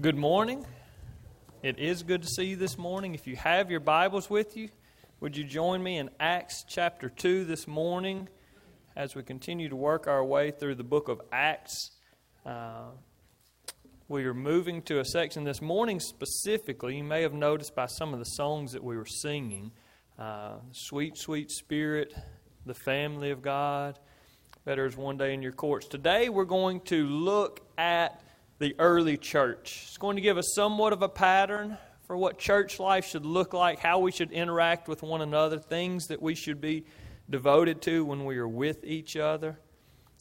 Good morning. It is good to see you this morning. If you have your Bibles with you, would you join me in Acts chapter 2 this morning as we continue to work our way through the book of Acts? Uh, we are moving to a section this morning specifically. You may have noticed by some of the songs that we were singing uh, Sweet, Sweet Spirit, the family of God, better is one day in your courts. Today we're going to look at the early church. It's going to give us somewhat of a pattern for what church life should look like, how we should interact with one another, things that we should be devoted to when we are with each other.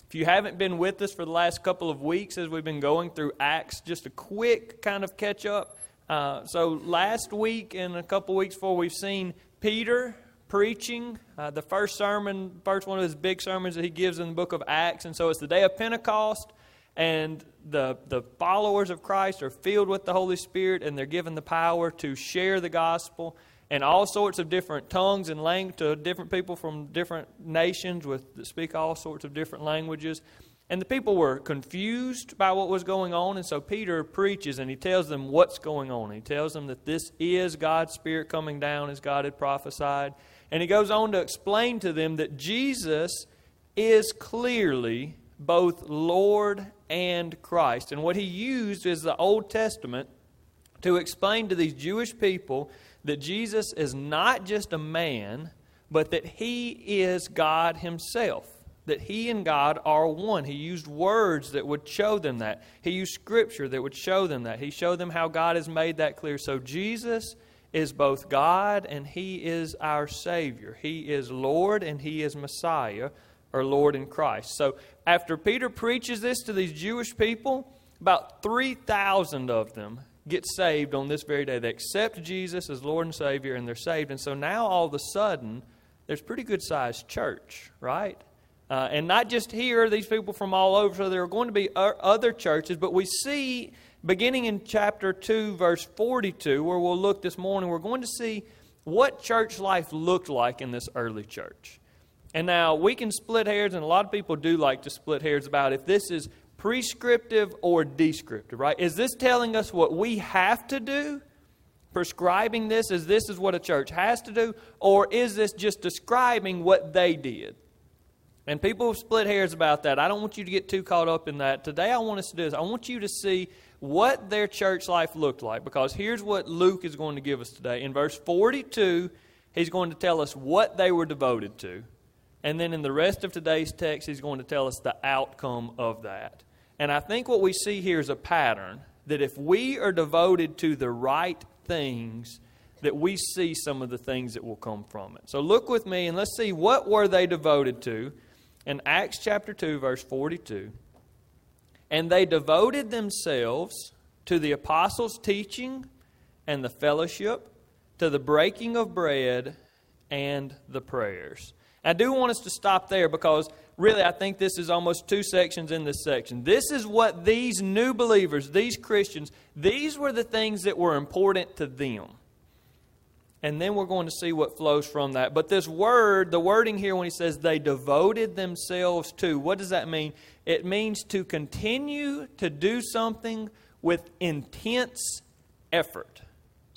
If you haven't been with us for the last couple of weeks as we've been going through Acts, just a quick kind of catch up. Uh, so, last week and a couple weeks before, we've seen Peter preaching uh, the first sermon, first one of his big sermons that he gives in the book of Acts. And so, it's the day of Pentecost and the, the followers of Christ are filled with the Holy Spirit and they're given the power to share the gospel in all sorts of different tongues and language to different people from different nations with that speak all sorts of different languages. And the people were confused by what was going on, and so Peter preaches and he tells them what's going on. He tells them that this is God's Spirit coming down as God had prophesied. And he goes on to explain to them that Jesus is clearly both Lord and Christ. And what he used is the Old Testament to explain to these Jewish people that Jesus is not just a man, but that he is God himself. That he and God are one. He used words that would show them that. He used scripture that would show them that. He showed them how God has made that clear. So Jesus is both God and he is our Savior. He is Lord and he is Messiah or Lord in Christ. So after Peter preaches this to these Jewish people, about 3,000 of them get saved on this very day. They accept Jesus as Lord and Savior and they're saved. And so now all of a sudden, there's a pretty good sized church, right? Uh, and not just here, these people from all over. So there are going to be other churches, but we see beginning in chapter 2, verse 42, where we'll look this morning, we're going to see what church life looked like in this early church. And now we can split hairs, and a lot of people do like to split hairs about if this is prescriptive or descriptive, right? Is this telling us what we have to do? Prescribing this as this is what a church has to do? Or is this just describing what they did? And people split hairs about that. I don't want you to get too caught up in that. Today, I want us to do is I want you to see what their church life looked like because here's what Luke is going to give us today. In verse 42, he's going to tell us what they were devoted to. And then in the rest of today's text, he's going to tell us the outcome of that. And I think what we see here is a pattern that if we are devoted to the right things, that we see some of the things that will come from it. So look with me and let's see what were they devoted to in Acts chapter 2 verse 42. And they devoted themselves to the apostles' teaching and the fellowship, to the breaking of bread and the prayers. I do want us to stop there because really I think this is almost two sections in this section. This is what these new believers, these Christians, these were the things that were important to them. And then we're going to see what flows from that. But this word, the wording here when he says they devoted themselves to, what does that mean? It means to continue to do something with intense effort.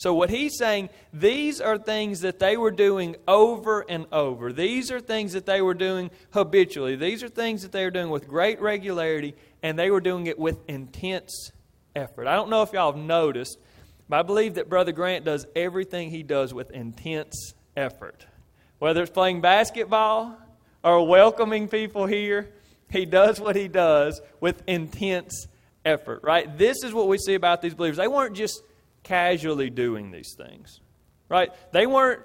So, what he's saying, these are things that they were doing over and over. These are things that they were doing habitually. These are things that they were doing with great regularity, and they were doing it with intense effort. I don't know if y'all have noticed, but I believe that Brother Grant does everything he does with intense effort. Whether it's playing basketball or welcoming people here, he does what he does with intense effort, right? This is what we see about these believers. They weren't just casually doing these things, right? They weren't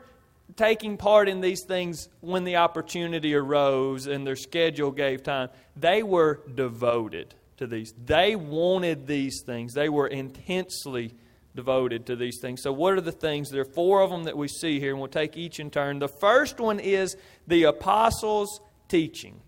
taking part in these things when the opportunity arose and their schedule gave time. They were devoted to these. They wanted these things. They were intensely devoted to these things. So, what are the things? There are four of them that we see here, and we'll take each in turn. The first one is the apostles' teaching.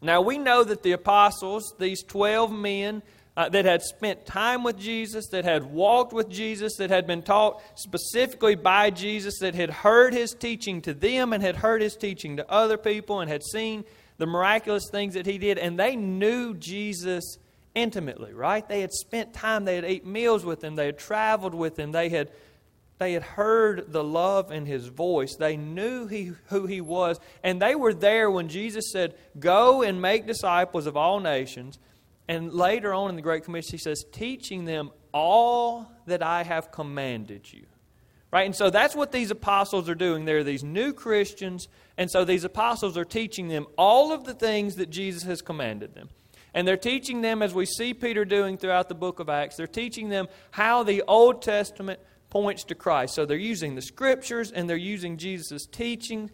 Now, we know that the apostles, these 12 men, uh, that had spent time with Jesus, that had walked with Jesus, that had been taught specifically by Jesus, that had heard his teaching to them and had heard his teaching to other people and had seen the miraculous things that he did. And they knew Jesus intimately, right? They had spent time, they had ate meals with him, they had traveled with him, they had they had heard the love in his voice. They knew he, who he was. And they were there when Jesus said, Go and make disciples of all nations. And later on in the Great Commission, he says, Teaching them all that I have commanded you. Right? And so that's what these apostles are doing. They're these new Christians. And so these apostles are teaching them all of the things that Jesus has commanded them. And they're teaching them, as we see Peter doing throughout the book of Acts, they're teaching them how the Old Testament points to Christ. So they're using the scriptures and they're using Jesus' teaching.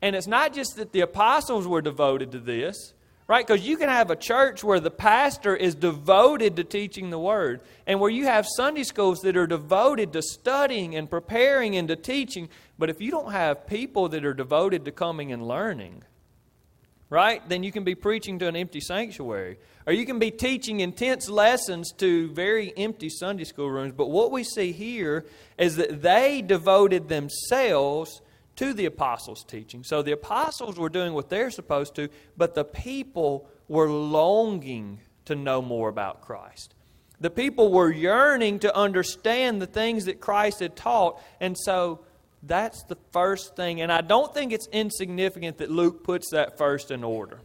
And it's not just that the apostles were devoted to this, right? Because you can have a church where the pastor is devoted to teaching the word, and where you have Sunday schools that are devoted to studying and preparing and to teaching. But if you don't have people that are devoted to coming and learning, right, then you can be preaching to an empty sanctuary. Or you can be teaching intense lessons to very empty Sunday school rooms. But what we see here is that they devoted themselves to the apostles' teaching. So the apostles were doing what they're supposed to, but the people were longing to know more about Christ. The people were yearning to understand the things that Christ had taught. And so that's the first thing. And I don't think it's insignificant that Luke puts that first in order.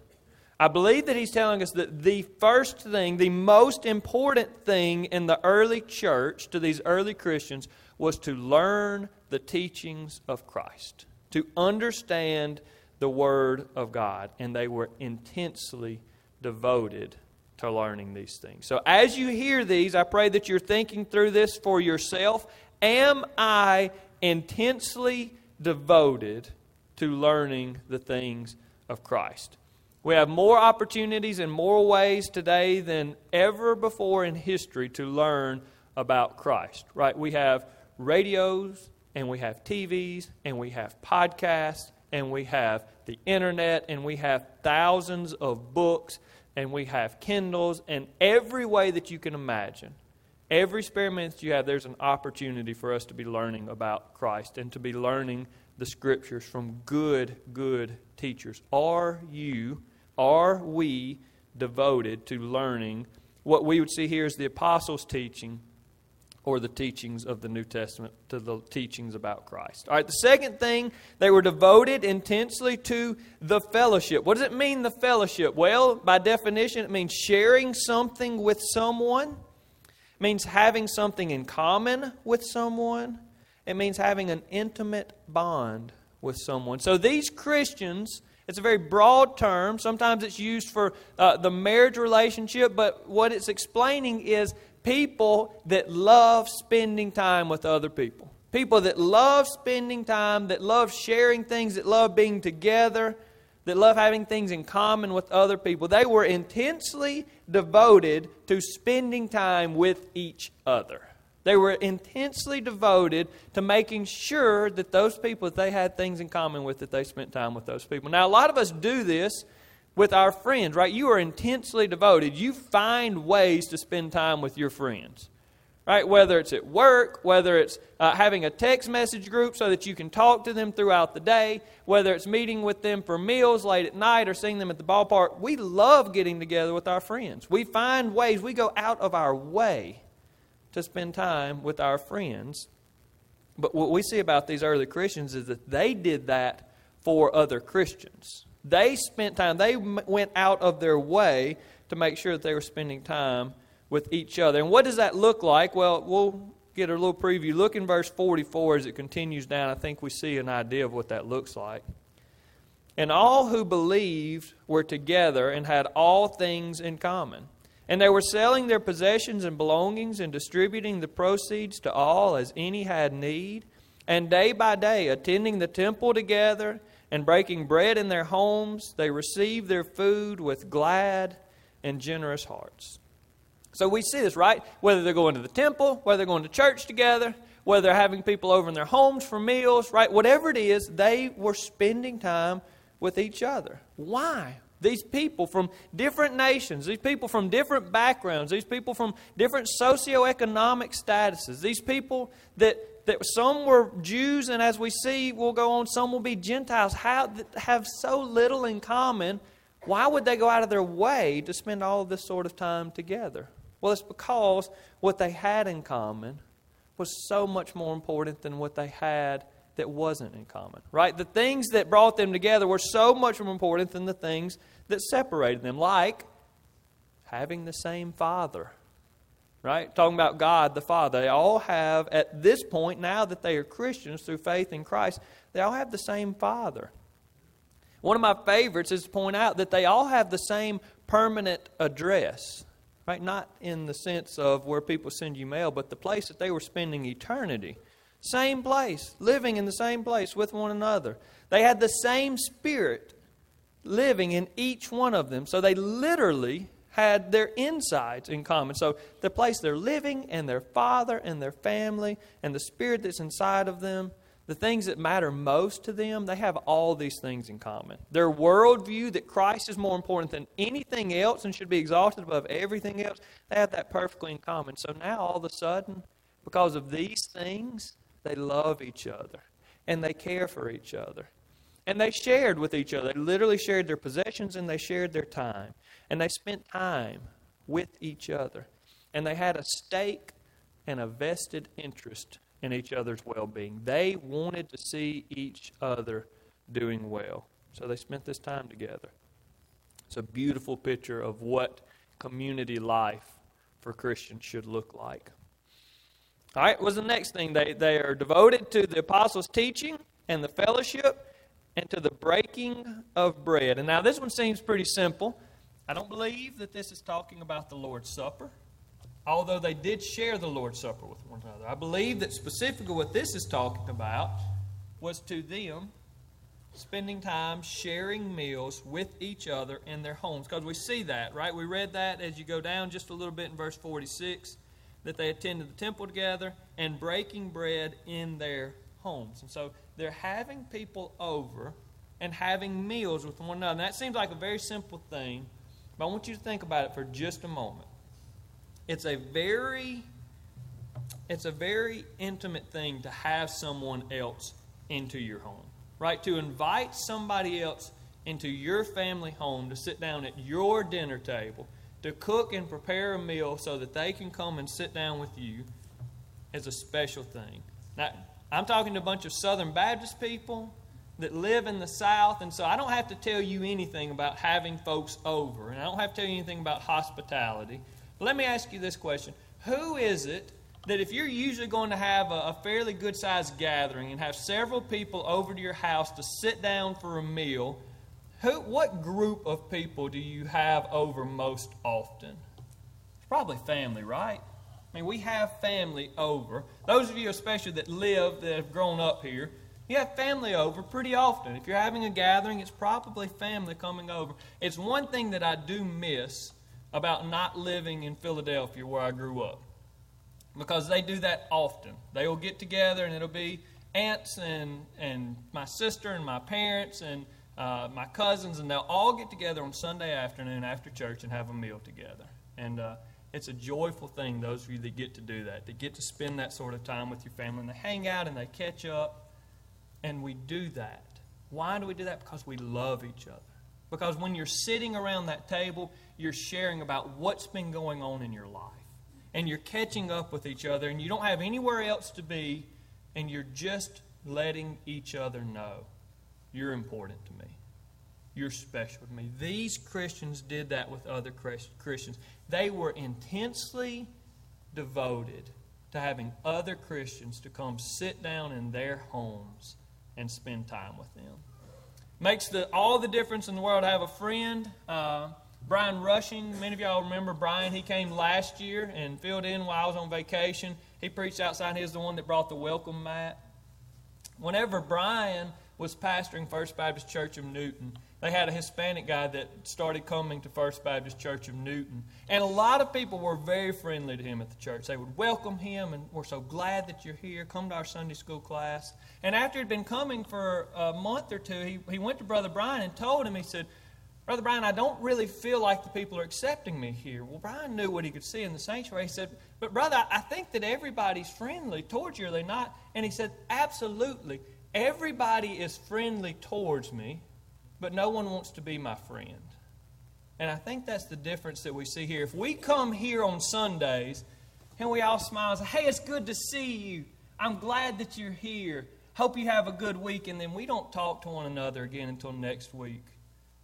I believe that he's telling us that the first thing, the most important thing in the early church to these early Christians was to learn the teachings of Christ, to understand the Word of God. And they were intensely devoted to learning these things. So as you hear these, I pray that you're thinking through this for yourself. Am I intensely devoted to learning the things of Christ? We have more opportunities and more ways today than ever before in history to learn about Christ, right? We have radios and we have TVs and we have podcasts and we have the internet and we have thousands of books and we have Kindles and every way that you can imagine. Every spare minute you have, there's an opportunity for us to be learning about Christ and to be learning the scriptures from good, good teachers. Are you are we devoted to learning what we would see here is the apostles' teaching or the teachings of the New Testament, to the teachings about Christ? All right, the second thing, they were devoted intensely to the fellowship. What does it mean, the fellowship? Well, by definition, it means sharing something with someone. It means having something in common with someone. It means having an intimate bond with someone. So these Christians it's a very broad term. Sometimes it's used for uh, the marriage relationship, but what it's explaining is people that love spending time with other people. People that love spending time, that love sharing things, that love being together, that love having things in common with other people. They were intensely devoted to spending time with each other. They were intensely devoted to making sure that those people that they had things in common with, that they spent time with those people. Now, a lot of us do this with our friends, right? You are intensely devoted. You find ways to spend time with your friends, right? Whether it's at work, whether it's uh, having a text message group so that you can talk to them throughout the day, whether it's meeting with them for meals late at night or seeing them at the ballpark. We love getting together with our friends. We find ways, we go out of our way to spend time with our friends. But what we see about these early Christians is that they did that for other Christians. They spent time, they went out of their way to make sure that they were spending time with each other. And what does that look like? Well, we'll get a little preview. Look in verse 44 as it continues down. I think we see an idea of what that looks like. And all who believed were together and had all things in common. And they were selling their possessions and belongings and distributing the proceeds to all as any had need. And day by day, attending the temple together and breaking bread in their homes, they received their food with glad and generous hearts. So we see this, right? Whether they're going to the temple, whether they're going to church together, whether they're having people over in their homes for meals, right? Whatever it is, they were spending time with each other. Why? These people from different nations, these people from different backgrounds, these people from different socioeconomic statuses, these people that, that some were Jews, and as we see, we'll go on, some will be Gentiles, have, have so little in common. Why would they go out of their way to spend all this sort of time together? Well, it's because what they had in common was so much more important than what they had that wasn't in common, right? The things that brought them together were so much more important than the things that separated them, like having the same Father, right? Talking about God the Father. They all have, at this point, now that they are Christians through faith in Christ, they all have the same Father. One of my favorites is to point out that they all have the same permanent address, right? Not in the sense of where people send you mail, but the place that they were spending eternity. Same place, living in the same place with one another. They had the same spirit living in each one of them. So they literally had their insides in common. So the place they're living and their father and their family and the spirit that's inside of them the things that matter most to them, they have all these things in common. Their worldview that Christ is more important than anything else and should be exalted above everything else, they have that perfectly in common. So now, all of a sudden, because of these things, they love each other and they care for each other. And they shared with each other. They literally shared their possessions and they shared their time. And they spent time with each other. And they had a stake and a vested interest in each other's well being. They wanted to see each other doing well. So they spent this time together. It's a beautiful picture of what community life for Christians should look like. All right, was the next thing. They, they are devoted to the apostles' teaching and the fellowship and to the breaking of bread. And now this one seems pretty simple. I don't believe that this is talking about the Lord's Supper although they did share the Lord's Supper with one another. I believe that specifically what this is talking about was to them spending time sharing meals with each other in their homes. Because we see that, right? We read that as you go down just a little bit in verse 46 that they attended the temple together and breaking bread in their homes. And so they're having people over and having meals with one another. And that seems like a very simple thing, but I want you to think about it for just a moment it's a very it's a very intimate thing to have someone else into your home right to invite somebody else into your family home to sit down at your dinner table to cook and prepare a meal so that they can come and sit down with you is a special thing. Now i'm talking to a bunch of southern baptist people that live in the south and so i don't have to tell you anything about having folks over and i don't have to tell you anything about hospitality. Let me ask you this question. Who is it that if you're usually going to have a, a fairly good sized gathering and have several people over to your house to sit down for a meal, who, what group of people do you have over most often? It's probably family, right? I mean, we have family over. Those of you, especially that live, that have grown up here, you have family over pretty often. If you're having a gathering, it's probably family coming over. It's one thing that I do miss about not living in Philadelphia where I grew up. Because they do that often. They will get together and it'll be aunts and, and my sister and my parents and uh, my cousins, and they'll all get together on Sunday afternoon after church and have a meal together. And uh, it's a joyful thing, those of you that get to do that, that get to spend that sort of time with your family. And they hang out and they catch up, and we do that. Why do we do that? Because we love each other. Because when you're sitting around that table, you're sharing about what's been going on in your life. And you're catching up with each other, and you don't have anywhere else to be, and you're just letting each other know you're important to me. You're special to me. These Christians did that with other Christians. They were intensely devoted to having other Christians to come sit down in their homes and spend time with them. Makes the, all the difference in the world to have a friend. Uh, Brian Rushing, many of y'all remember Brian. He came last year and filled in while I was on vacation. He preached outside. He's the one that brought the welcome mat. Whenever Brian was pastoring First Baptist Church of Newton, they had a Hispanic guy that started coming to First Baptist Church of Newton. And a lot of people were very friendly to him at the church. They would welcome him and we're so glad that you're here. Come to our Sunday school class. And after he'd been coming for a month or two, he, he went to Brother Brian and told him, he said, Brother Brian, I don't really feel like the people are accepting me here. Well, Brian knew what he could see in the sanctuary. He said, But brother, I think that everybody's friendly towards you, are they not? And he said, Absolutely. Everybody is friendly towards me but no one wants to be my friend. And I think that's the difference that we see here. If we come here on Sundays and we all smile and say, Hey, it's good to see you. I'm glad that you're here. Hope you have a good week. And then we don't talk to one another again until next week.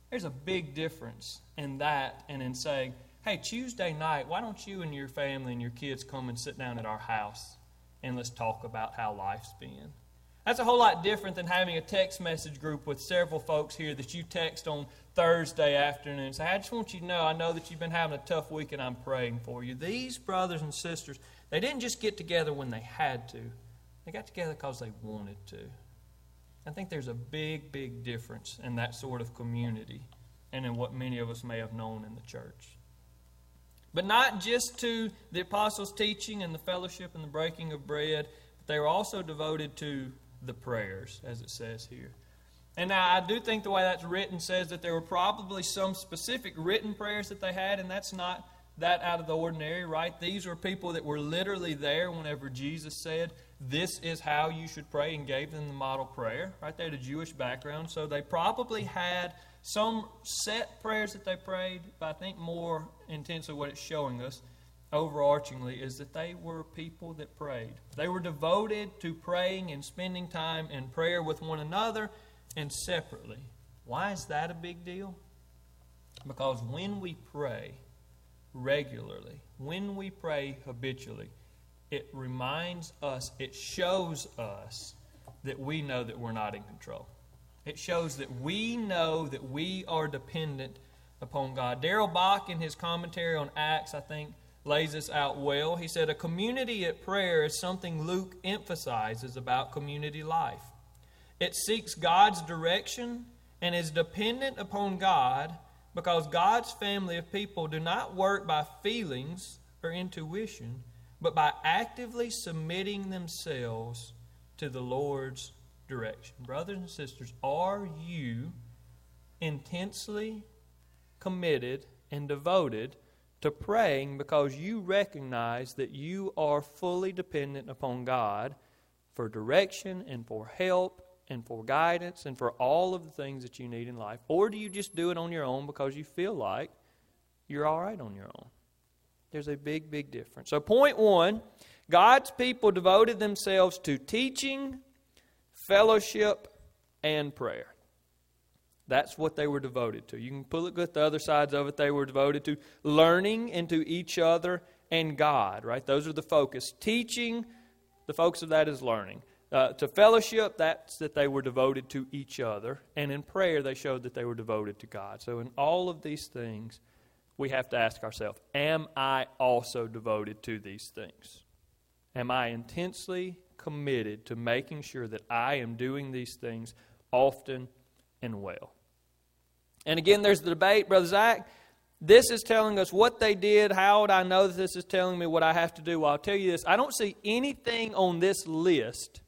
There's a big difference in that and in saying, Hey, Tuesday night, why don't you and your family and your kids come and sit down at our house and let's talk about how life's been? That's a whole lot different than having a text message group with several folks here that you text on Thursday afternoon. Say, I just want you to know, I know that you've been having a tough week and I'm praying for you. These brothers and sisters, they didn't just get together when they had to, they got together because they wanted to. I think there's a big, big difference in that sort of community and in what many of us may have known in the church. But not just to the apostles' teaching and the fellowship and the breaking of bread, but they were also devoted to the prayers, as it says here. And now I do think the way that's written says that there were probably some specific written prayers that they had, and that's not that out of the ordinary, right? These were people that were literally there whenever Jesus said, This is how you should pray, and gave them the model prayer, right? They had a Jewish background, so they probably had some set prayers that they prayed, but I think more intensely what it's showing us overarchingly is that they were people that prayed. They were devoted to praying and spending time in prayer with one another and separately. Why is that a big deal? Because when we pray regularly, when we pray habitually, it reminds us, it shows us that we know that we're not in control. It shows that we know that we are dependent upon God. Darrell Bock, in his commentary on Acts, I think, lays this out well. He said, A community at prayer is something Luke emphasizes about community life. It seeks God's direction and is dependent upon God because God's family of people do not work by feelings or intuition, but by actively submitting themselves to the Lord's direction. Brothers and sisters, are you intensely committed and devoted to praying because you recognize that you are fully dependent upon God for direction and for help and for guidance and for all of the things that you need in life? Or do you just do it on your own because you feel like you're all right on your own? There's a big, big difference. So, point one God's people devoted themselves to teaching, fellowship, and prayer. That's what they were devoted to. You can pull it with the other sides of it. They were devoted to learning into each other and God, right? Those are the focus. Teaching, the focus of that is learning. Uh, to fellowship, that's that they were devoted to each other. And in prayer, they showed that they were devoted to God. So, in all of these things, we have to ask ourselves Am I also devoted to these things? Am I intensely committed to making sure that I am doing these things often and well? And again, there's the debate, Brother Zach. This is telling us what they did. How would I know that this is telling me what I have to do? Well, I'll tell you this I don't see anything on this list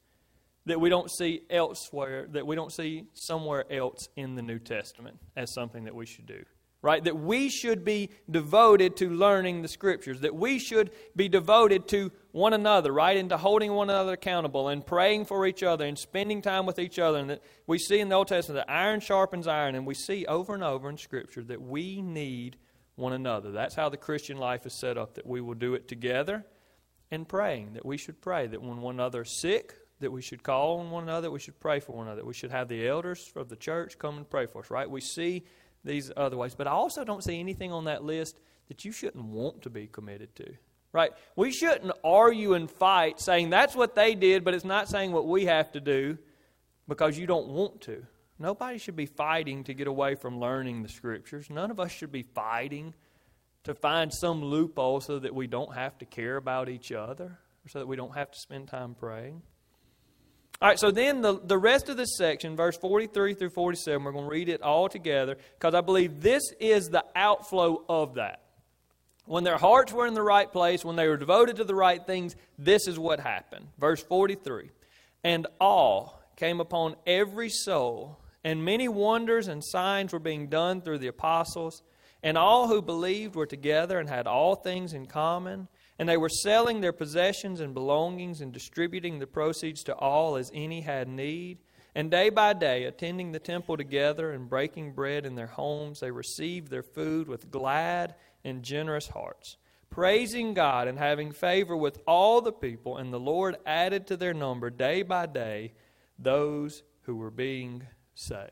that we don't see elsewhere, that we don't see somewhere else in the New Testament as something that we should do right? That we should be devoted to learning the scriptures, that we should be devoted to one another, right? And to holding one another accountable and praying for each other and spending time with each other. And that we see in the Old Testament that iron sharpens iron, and we see over and over in Scripture that we need one another. That's how the Christian life is set up, that we will do it together and praying, that we should pray, that when one another is sick, that we should call on one another, we should pray for one another. We should have the elders of the church come and pray for us, right? We see these other ways. But I also don't see anything on that list that you shouldn't want to be committed to. Right? We shouldn't argue and fight saying that's what they did, but it's not saying what we have to do because you don't want to. Nobody should be fighting to get away from learning the scriptures. None of us should be fighting to find some loophole so that we don't have to care about each other or so that we don't have to spend time praying. All right, so then the, the rest of this section, verse 43 through 47, we're going to read it all together because I believe this is the outflow of that. When their hearts were in the right place, when they were devoted to the right things, this is what happened. Verse 43 And awe came upon every soul, and many wonders and signs were being done through the apostles. And all who believed were together and had all things in common and they were selling their possessions and belongings and distributing the proceeds to all as any had need. And day by day, attending the temple together and breaking bread in their homes, they received their food with glad and generous hearts, praising God and having favor with all the people. And the Lord added to their number day by day those who were being saved.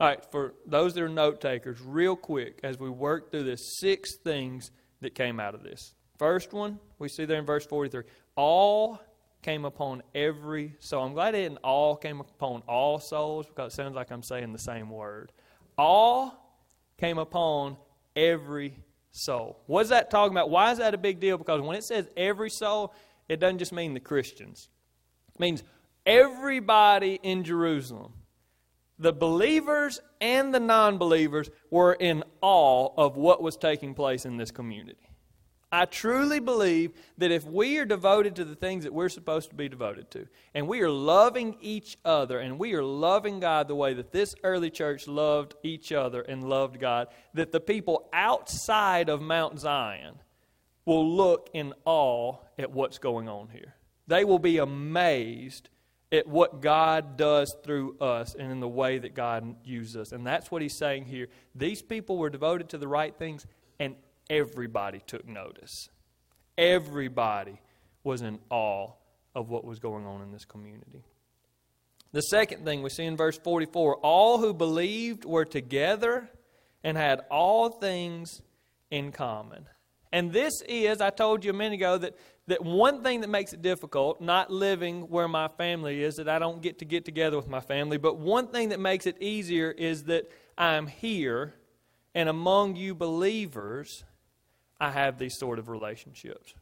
All right, for those that are note takers, real quick, as we work through this, six things that came out of this. First one, we see there in verse 43 all came upon every soul. I'm glad it didn't all came upon all souls because it sounds like I'm saying the same word. All came upon every soul. What is that talking about? Why is that a big deal? Because when it says every soul, it doesn't just mean the Christians. It means everybody in Jerusalem. The believers and the non believers were in awe of what was taking place in this community. I truly believe that if we are devoted to the things that we're supposed to be devoted to, and we are loving each other, and we are loving God the way that this early church loved each other and loved God, that the people outside of Mount Zion will look in awe at what's going on here. They will be amazed at what God does through us and in the way that God uses us. And that's what he's saying here. These people were devoted to the right things, and everybody took notice. Everybody was in awe of what was going on in this community. The second thing we see in verse 44 all who believed were together and had all things in common. And this is, I told you a minute ago, that, that one thing that makes it difficult, not living where my family is, that I don't get to get together with my family, but one thing that makes it easier is that I'm here and among you believers, I have these sort of relationships.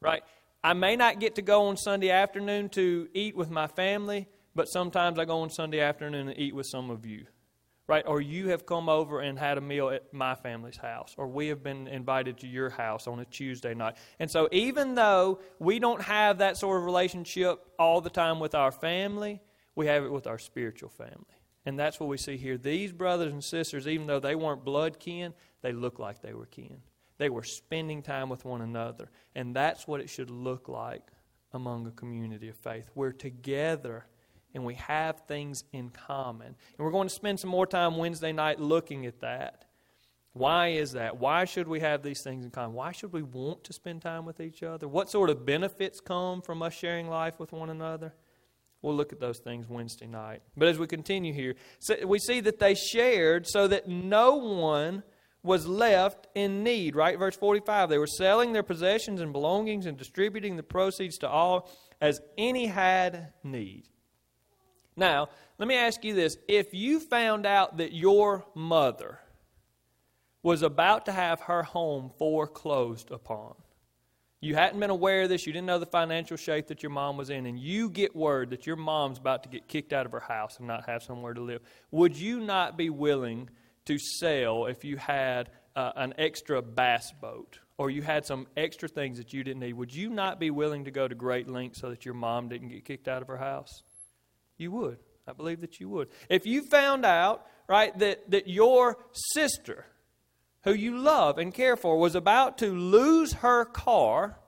Right? I may not get to go on Sunday afternoon to eat with my family, but sometimes I go on Sunday afternoon and eat with some of you. Right? Or you have come over and had a meal at my family's house, or we have been invited to your house on a Tuesday night. And so, even though we don't have that sort of relationship all the time with our family, we have it with our spiritual family. And that's what we see here. These brothers and sisters, even though they weren't blood kin, they look like they were kin. They were spending time with one another. And that's what it should look like among a community of faith. We're together and we have things in common. And we're going to spend some more time Wednesday night looking at that. Why is that? Why should we have these things in common? Why should we want to spend time with each other? What sort of benefits come from us sharing life with one another? We'll look at those things Wednesday night. But as we continue here, we see that they shared so that no one was left in need, right? Verse 45 they were selling their possessions and belongings and distributing the proceeds to all as any had need. Now, let me ask you this. If you found out that your mother was about to have her home foreclosed upon, you hadn't been aware of this, you didn't know the financial shape that your mom was in, and you get word that your mom's about to get kicked out of her house and not have somewhere to live, would you not be willing to sell if you had uh, an extra bass boat or you had some extra things that you didn't need, would you not be willing to go to great lengths so that your mom didn't get kicked out of her house? You would. I believe that you would. If you found out, right, that, that your sister, who you love and care for, was about to lose her car,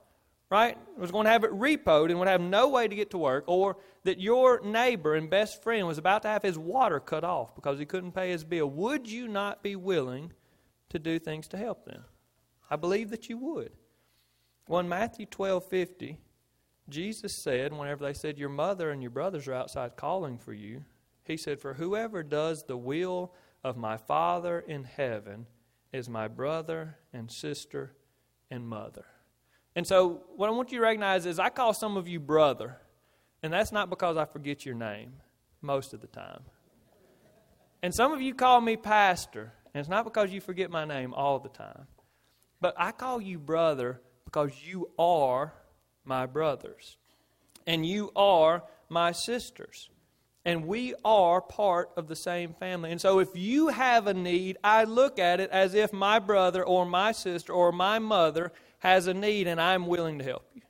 right, was going to have it repoed and would have no way to get to work, or that your neighbor and best friend was about to have his water cut off because he couldn't pay his bill, would you not be willing to do things to help them? I believe that you would. Well, in Matthew 12 50, Jesus said, whenever they said, Your mother and your brothers are outside calling for you, he said, For whoever does the will of my Father in heaven is my brother and sister and mother. And so, what I want you to recognize is I call some of you brother and that's not because I forget your name most of the time. And some of you call me pastor, and it's not because you forget my name all the time. But I call you brother because you are my brothers. And you are my sisters. And we are part of the same family. And so if you have a need, I look at it as if my brother or my sister or my mother has a need and I'm willing to help you.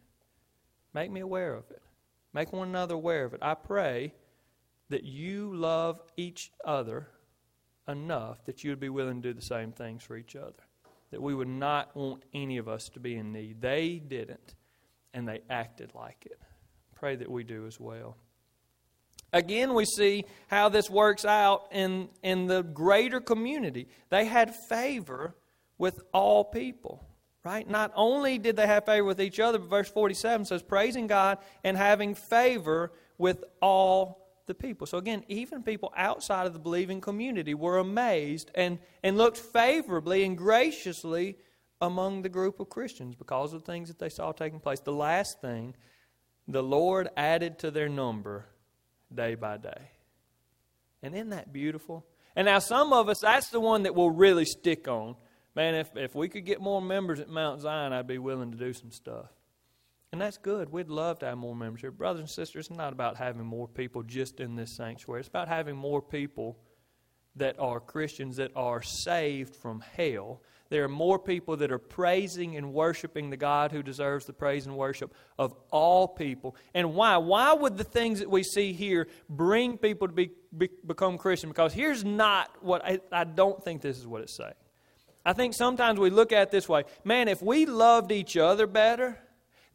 Make me aware of it. Make one another aware of it. I pray that you love each other enough that you would be willing to do the same things for each other. That we would not want any of us to be in need. They didn't, and they acted like it. Pray that we do as well. Again, we see how this works out in, in the greater community. They had favor with all people, right? Not only did they have favor with each other, but verse 47 says, praising God and having favor with all the people. So again, even people outside of the believing community were amazed and, and looked favorably and graciously among the group of Christians because of the things that they saw taking place. The last thing, the Lord added to their number day by day. And isn't that beautiful? And now, some of us, that's the one that we'll really stick on. Man, if, if we could get more members at Mount Zion, I'd be willing to do some stuff. And that's good. We'd love to have more members here. Brothers and sisters, it's not about having more people just in this sanctuary. It's about having more people that are Christians that are saved from hell there are more people that are praising and worshiping the God who deserves the praise and worship of all people. And why? Why would the things that we see here bring people to be, be become Christian? Because here's not what I, I don't think this is what it's saying. I think sometimes we look at it this way man, if we loved each other better,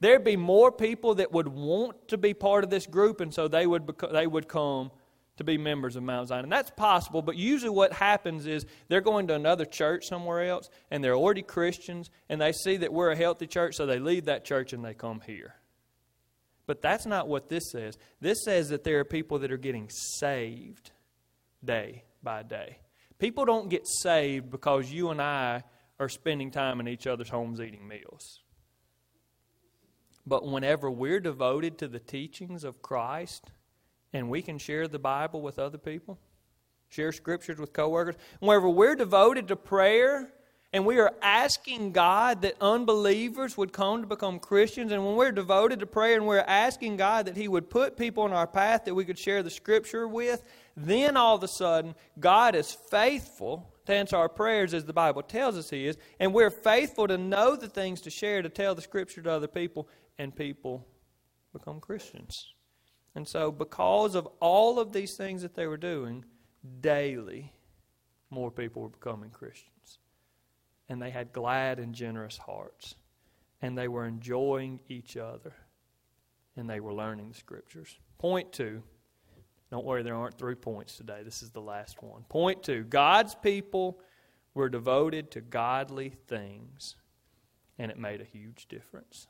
there'd be more people that would want to be part of this group, and so they would, they would come to be members of Mount Zion. And that's possible, but usually what happens is they're going to another church somewhere else, and they're already Christians, and they see that we're a healthy church, so they leave that church and they come here. But that's not what this says. This says that there are people that are getting saved day by day. People don't get saved because you and I are spending time in each other's homes eating meals. But whenever we're devoted to the teachings of Christ, and we can share the Bible with other people, share scriptures with coworkers. Whenever we're devoted to prayer and we are asking God that unbelievers would come to become Christians, and when we're devoted to prayer and we're asking God that He would put people on our path that we could share the scripture with, then all of a sudden God is faithful to answer our prayers as the Bible tells us He is, and we're faithful to know the things to share to tell the scripture to other people, and people become Christians. And so, because of all of these things that they were doing, daily more people were becoming Christians. And they had glad and generous hearts. And they were enjoying each other. And they were learning the scriptures. Point two. Don't worry, there aren't three points today. This is the last one. Point two God's people were devoted to godly things, and it made a huge difference.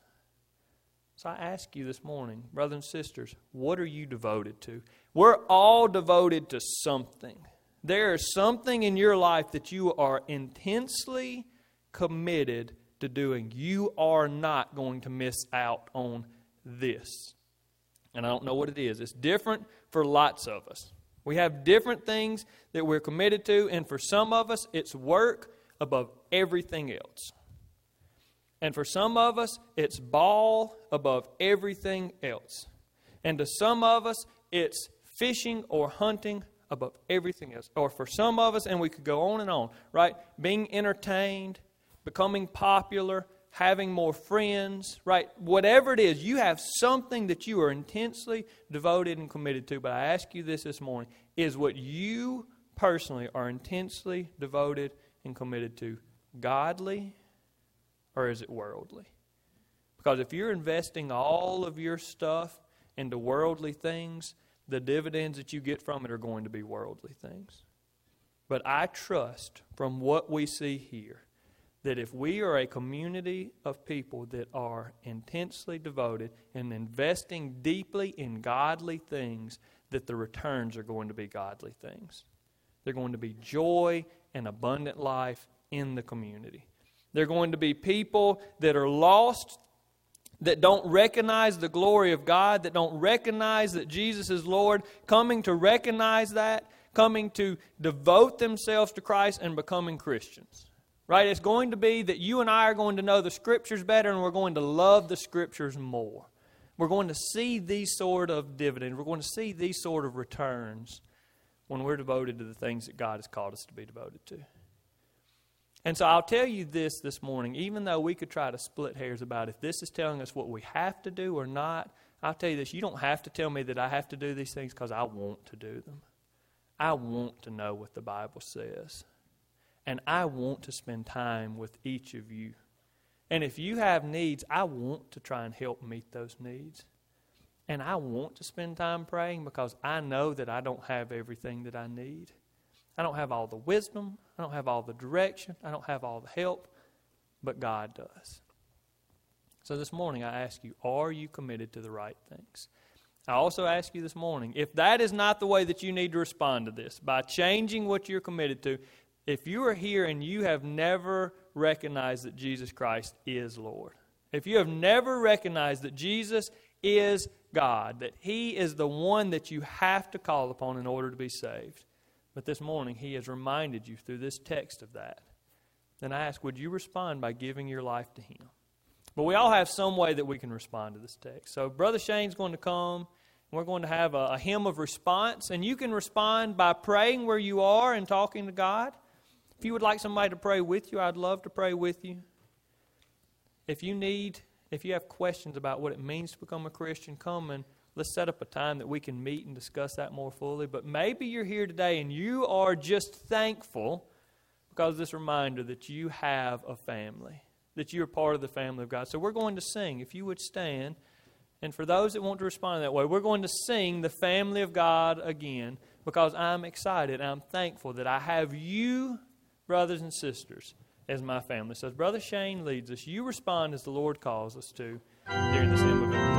So I ask you this morning, brothers and sisters, what are you devoted to? We're all devoted to something. There is something in your life that you are intensely committed to doing. You are not going to miss out on this. And I don't know what it is. It's different for lots of us. We have different things that we're committed to, and for some of us, it's work above everything else. And for some of us, it's ball above everything else. And to some of us, it's fishing or hunting above everything else. Or for some of us, and we could go on and on, right? Being entertained, becoming popular, having more friends, right? Whatever it is, you have something that you are intensely devoted and committed to. But I ask you this this morning is what you personally are intensely devoted and committed to godly or is it worldly? Because if you're investing all of your stuff into worldly things, the dividends that you get from it are going to be worldly things. But I trust from what we see here that if we are a community of people that are intensely devoted and investing deeply in godly things, that the returns are going to be godly things. They're going to be joy and abundant life in the community. They're going to be people that are lost, that don't recognize the glory of God, that don't recognize that Jesus is Lord, coming to recognize that, coming to devote themselves to Christ and becoming Christians. Right? It's going to be that you and I are going to know the Scriptures better and we're going to love the Scriptures more. We're going to see these sort of dividends. We're going to see these sort of returns when we're devoted to the things that God has called us to be devoted to. And so I'll tell you this this morning, even though we could try to split hairs about if this is telling us what we have to do or not, I'll tell you this you don't have to tell me that I have to do these things because I want to do them. I want to know what the Bible says. And I want to spend time with each of you. And if you have needs, I want to try and help meet those needs. And I want to spend time praying because I know that I don't have everything that I need. I don't have all the wisdom. I don't have all the direction. I don't have all the help. But God does. So this morning, I ask you, are you committed to the right things? I also ask you this morning, if that is not the way that you need to respond to this, by changing what you're committed to, if you are here and you have never recognized that Jesus Christ is Lord, if you have never recognized that Jesus is God, that He is the one that you have to call upon in order to be saved, but this morning He has reminded you through this text of that, then I ask, would you respond by giving your life to Him? But we all have some way that we can respond to this text. So, Brother Shane's going to come. We're going to have a, a hymn of response, and you can respond by praying where you are and talking to God. If you would like somebody to pray with you, I'd love to pray with you. If you need, if you have questions about what it means to become a Christian, come and let's set up a time that we can meet and discuss that more fully. But maybe you're here today and you are just thankful because of this reminder that you have a family that you are part of the family of God. So we're going to sing. If you would stand. And for those that want to respond that way, we're going to sing the family of God again because I'm excited. I'm thankful that I have you, brothers and sisters, as my family. So Brother Shane leads us, you respond as the Lord calls us to during this hymn of.